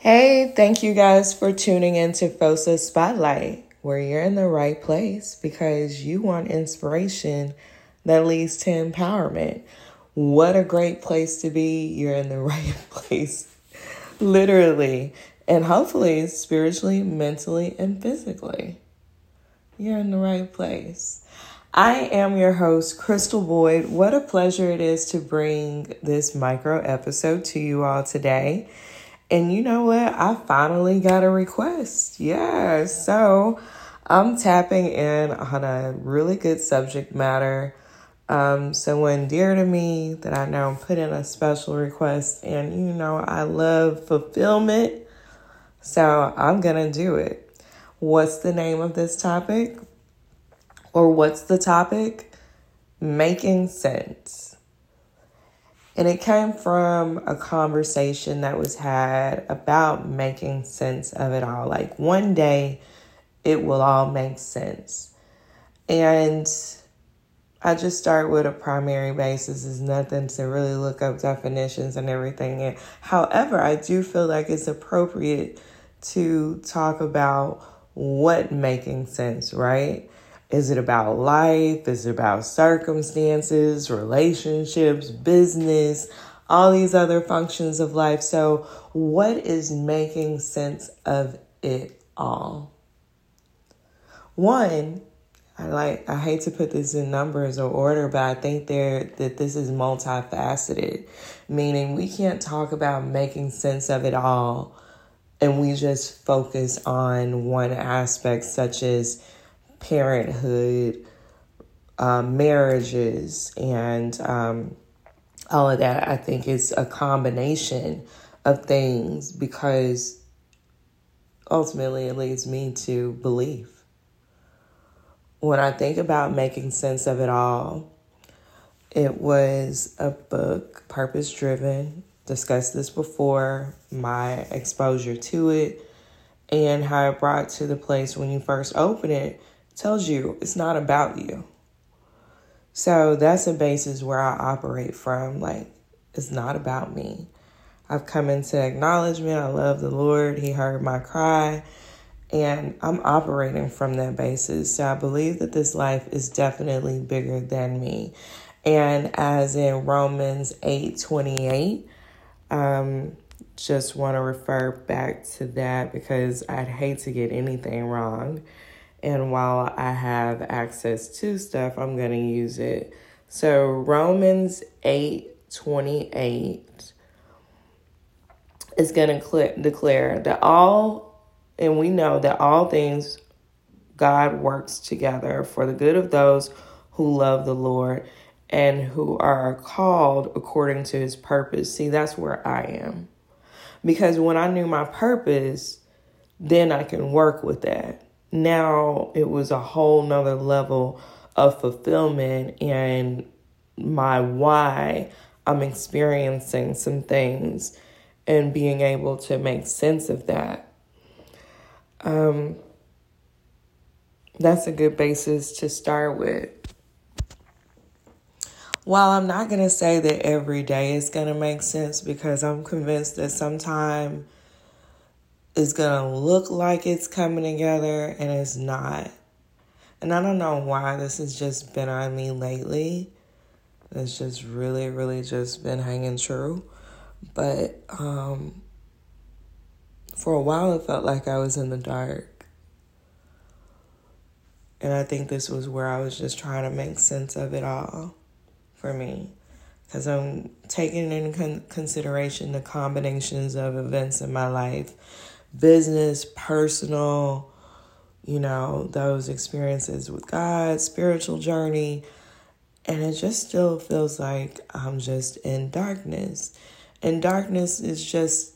Hey, thank you guys for tuning in to FOSA Spotlight, where you're in the right place because you want inspiration that leads to empowerment. What a great place to be. You're in the right place, literally, and hopefully spiritually, mentally, and physically. You're in the right place. I am your host, Crystal Boyd. What a pleasure it is to bring this micro episode to you all today. And you know what? I finally got a request. Yeah. So I'm tapping in on a really good subject matter. Um, someone dear to me that I know put in a special request, and you know, I love fulfillment. So I'm to do it. What's the name of this topic? Or what's the topic? Making sense. And it came from a conversation that was had about making sense of it all. Like one day it will all make sense. And I just start with a primary basis is nothing to really look up definitions and everything. And however, I do feel like it's appropriate to talk about what making sense, right? Is it about life? Is it about circumstances, relationships, business, all these other functions of life? So, what is making sense of it all? One, I like I hate to put this in numbers or order, but I think there that this is multifaceted, meaning we can't talk about making sense of it all and we just focus on one aspect such as parenthood, um, marriages, and um, all of that. I think is a combination of things because ultimately it leads me to belief. When I think about making sense of it all, it was a book, Purpose Driven. Discussed this before, my exposure to it, and how it brought to the place when you first open it tells you it's not about you. So that's a basis where I operate from. Like, it's not about me. I've come into acknowledgement. I love the Lord. He heard my cry. And I'm operating from that basis. So I believe that this life is definitely bigger than me. And as in Romans 8 28, um, just want to refer back to that because I'd hate to get anything wrong. And while I have access to stuff, I'm going to use it. So Romans 8 28 is going to declare that all, and we know that all things God works together for the good of those who love the Lord and who are called according to his purpose. See, that's where I am. Because when I knew my purpose, then I can work with that now it was a whole nother level of fulfillment and my why I'm experiencing some things and being able to make sense of that. Um, that's a good basis to start with. While I'm not going to say that every day is going to make sense because I'm convinced that sometime going to look like it's coming together and it's not. And I don't know why this has just been on me lately. It's just really, really just been hanging true. But um, for a while, it felt like I was in the dark. And I think this was where I was just trying to make sense of it all for me. Because I'm taking into consideration the combinations of events in my life business, personal, you know, those experiences with God, spiritual journey. And it just still feels like I'm just in darkness. And darkness is just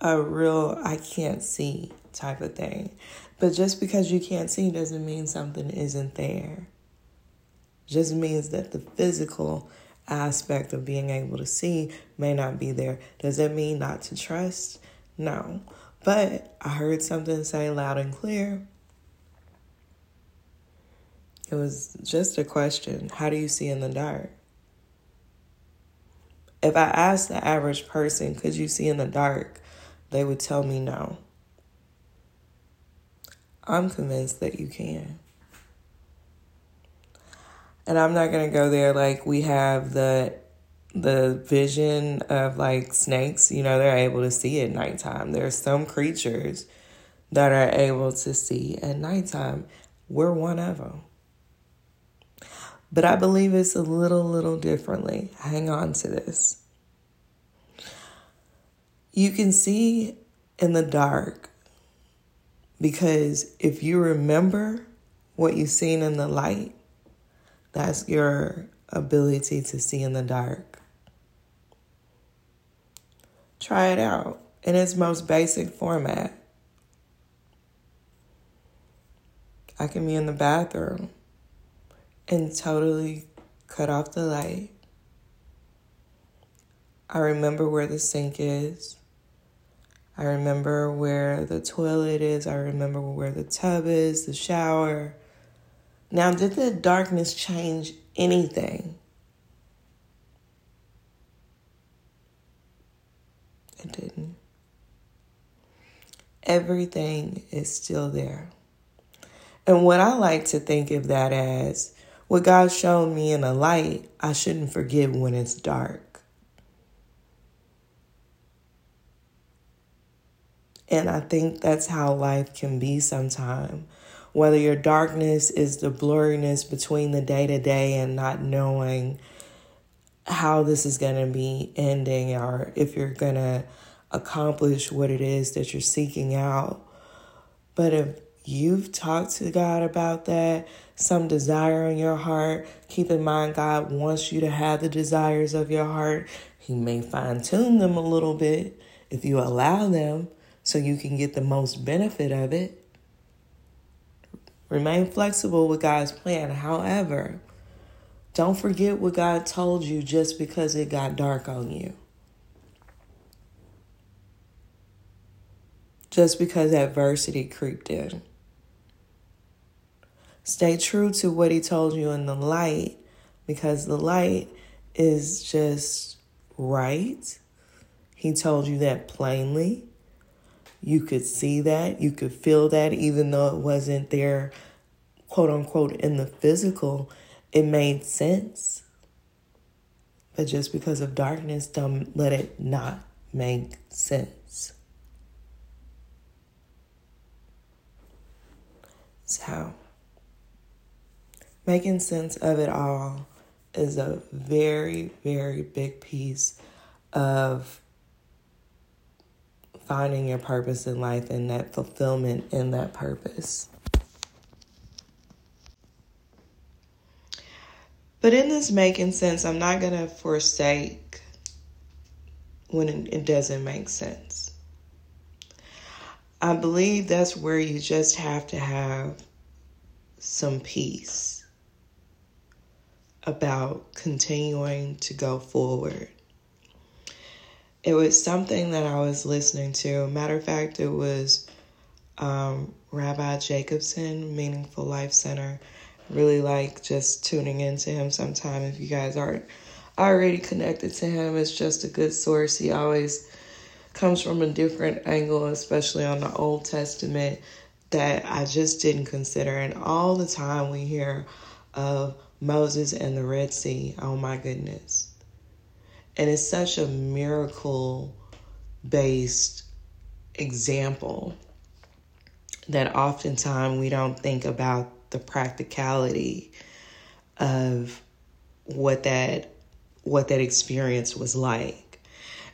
a real, I can't see type of thing. But just because you can't see doesn't mean something isn't there. Just means that the physical aspect of being able to see may not be there. Does that mean not to trust? No. But I heard something say loud and clear. It was just a question How do you see in the dark? If I asked the average person, Could you see in the dark? they would tell me no. I'm convinced that you can. And I'm not going to go there like we have the the vision of like snakes, you know, they're able to see at nighttime. There's some creatures that are able to see at nighttime. We're one of them. But I believe it's a little, little differently. Hang on to this. You can see in the dark because if you remember what you've seen in the light, that's your ability to see in the dark. Try it out in its most basic format. I can be in the bathroom and totally cut off the light. I remember where the sink is. I remember where the toilet is. I remember where the tub is, the shower. Now, did the darkness change anything? It didn't. Everything is still there. And what I like to think of that as what God showed me in the light, I shouldn't forget when it's dark. And I think that's how life can be sometime. Whether your darkness is the blurriness between the day to day and not knowing how this is going to be ending or if you're going to accomplish what it is that you're seeking out. But if you've talked to God about that, some desire in your heart, keep in mind God wants you to have the desires of your heart. He may fine tune them a little bit if you allow them so you can get the most benefit of it. Remain flexible with God's plan. However, don't forget what God told you just because it got dark on you. Just because adversity creeped in. Stay true to what he told you in the light because the light is just right. He told you that plainly. You could see that, you could feel that, even though it wasn't there, quote unquote, in the physical, it made sense. But just because of darkness, don't let it not make sense. So, making sense of it all is a very, very big piece of finding your purpose in life and that fulfillment in that purpose. But in this making sense, I'm not going to forsake when it doesn't make sense. I believe that's where you just have to have some peace about continuing to go forward. It was something that I was listening to. Matter of fact, it was um, Rabbi Jacobson, Meaningful Life Center. Really like just tuning into him sometime. If you guys aren't already connected to him, it's just a good source. He always comes from a different angle, especially on the Old Testament, that I just didn't consider. And all the time we hear of Moses and the Red Sea. Oh my goodness. And it's such a miracle based example that oftentimes we don't think about the practicality of what that what that experience was like.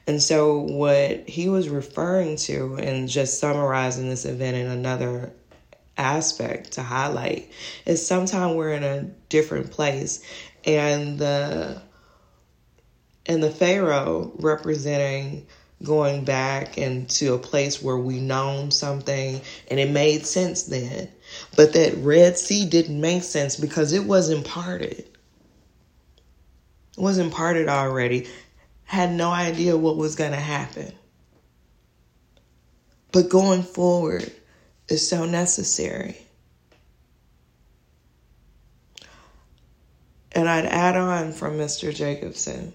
And so what he was referring to and just summarizing this event in another aspect to highlight is sometimes we're in a different place and the and the pharaoh representing going back into a place where we known something and it made sense then but that red sea didn't make sense because it was imparted it wasn't parted already had no idea what was going to happen but going forward is so necessary. And I'd add on from Mr. Jacobson,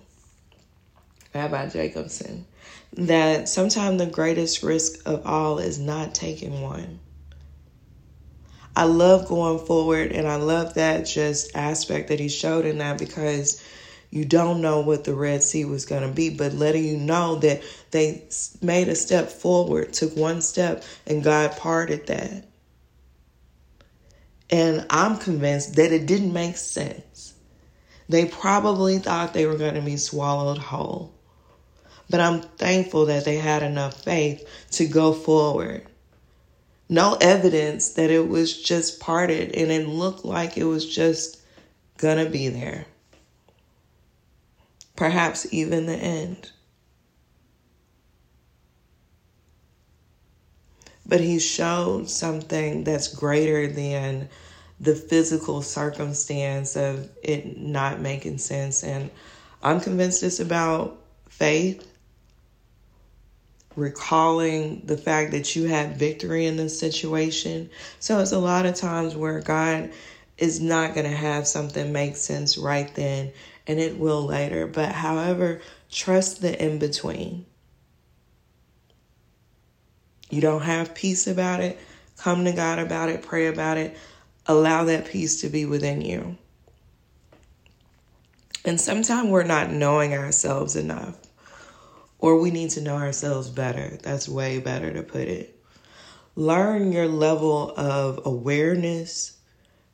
Rabbi Jacobson, that sometimes the greatest risk of all is not taking one. I love going forward and I love that just aspect that he showed in that because you don't know what the Red Sea was going to be, but letting you know that they made a step forward, took one step, and God parted that. And I'm convinced that it didn't make sense. They probably thought they were going to be swallowed whole. But I'm thankful that they had enough faith to go forward. No evidence that it was just parted and it looked like it was just to be there. Perhaps even the end. But he showed something that's greater than the physical circumstance of it not making sense. And I'm convinced it's about faith recalling the fact that you had victory in this situation. So it's a lot of times where God is not going to have something make sense right then and it will later. But however, trust the in between. You don't have peace about it, come to God about it, pray about it, allow that peace to be within you. And sometimes we're not knowing ourselves enough or we need to know ourselves better. That's way better to put it. Learn your level of awareness,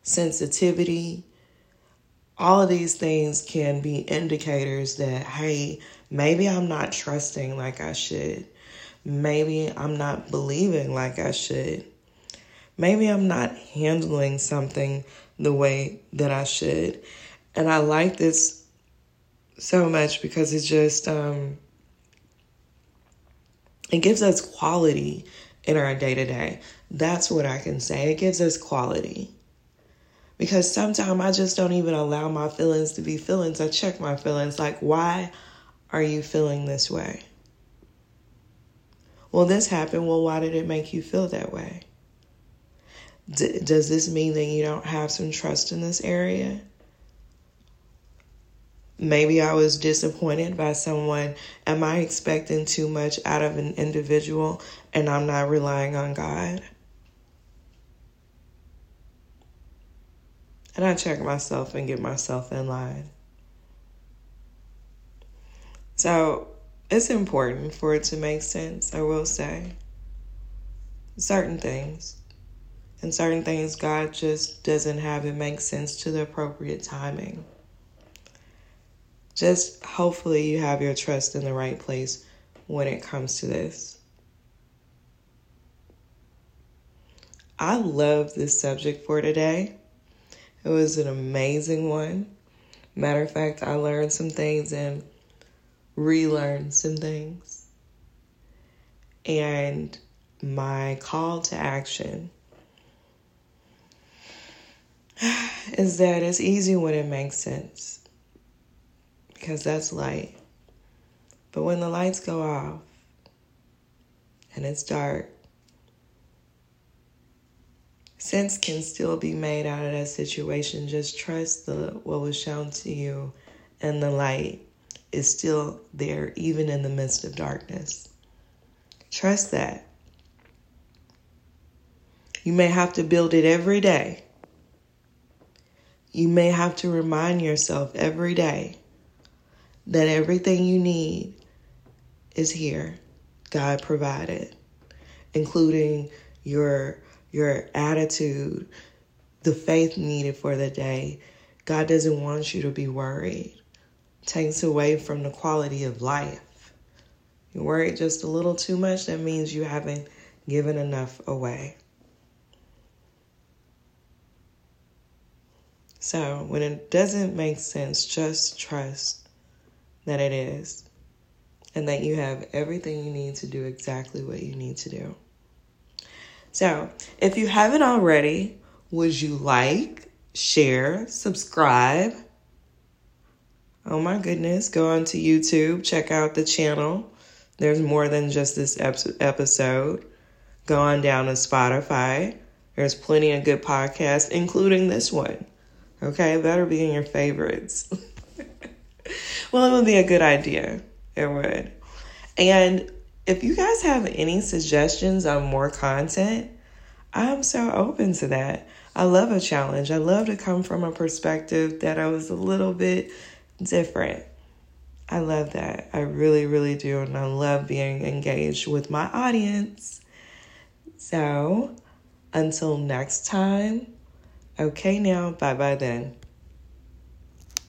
sensitivity. All of these things can be indicators that, hey, maybe I'm not trusting like I should. Maybe I'm not believing like I should. Maybe I'm not handling something the way that I should. And I like this so much because it just um, it gives us quality in our day to day. That's what I can say. It gives us quality. Because sometimes I just don't even allow my feelings to be feelings. I check my feelings like, why are you feeling this way? Well, this happened. Well, why did it make you feel that way? D- does this mean that you don't have some trust in this area? Maybe I was disappointed by someone. Am I expecting too much out of an individual and I'm not relying on God? And I check myself and get myself in line. So it's important for it to make sense, I will say. Certain things. And certain things, God just doesn't have it make sense to the appropriate timing just hopefully you have your trust in the right place when it comes to this. I love this subject for today. It was an amazing one. Matter of fact, I learned some things and relearned some things. And my call to action is that it's easy when it makes sense because that's light. But when the lights go off and it's dark, sense can still be made out of that situation. Just trust the what was shown to you and the light is still there even in the midst of darkness. Trust that. You may have to build it every day. You may have to remind yourself every day that everything you need is here. God provided, including your your attitude, the faith needed for the day. God doesn't want you to be worried. Takes away from the quality of life. You worry just a little too much, that means you haven't given enough away. So, when it doesn't make sense, just trust that it is, and that you have everything you need to do exactly what you need to do. So, if you haven't already, would you like, share, subscribe? Oh my goodness, go on to YouTube, check out the channel. There's more than just this episode. Go on down to Spotify. There's plenty of good podcasts, including this one. Okay, better be in your favorites. well, it would be a good idea. It would. And if you guys have any suggestions on more content, I'm so open to that. I love a challenge. I love to come from a perspective that I was a little bit different. I love that. I really, really do. And I love being engaged with my audience. So until next time, okay, now, bye bye then.